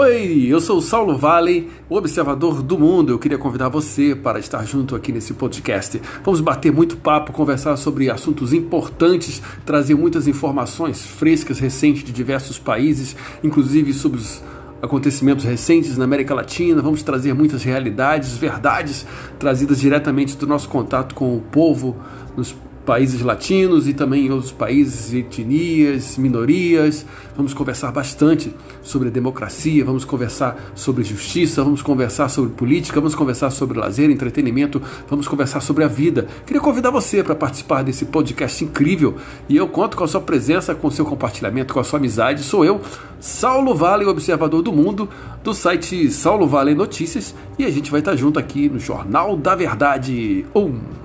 Oi, eu sou o Saulo Vale, o observador do mundo. Eu queria convidar você para estar junto aqui nesse podcast. Vamos bater muito papo, conversar sobre assuntos importantes, trazer muitas informações frescas, recentes de diversos países, inclusive sobre os acontecimentos recentes na América Latina. Vamos trazer muitas realidades, verdades trazidas diretamente do nosso contato com o povo nos países latinos e também em outros países, etnias, minorias. Vamos conversar bastante sobre democracia, vamos conversar sobre justiça, vamos conversar sobre política, vamos conversar sobre lazer, entretenimento, vamos conversar sobre a vida. Queria convidar você para participar desse podcast incrível e eu conto com a sua presença, com o seu compartilhamento, com a sua amizade. Sou eu, Saulo Vale, observador do mundo, do site Saulo Vale Notícias, e a gente vai estar junto aqui no Jornal da Verdade. Um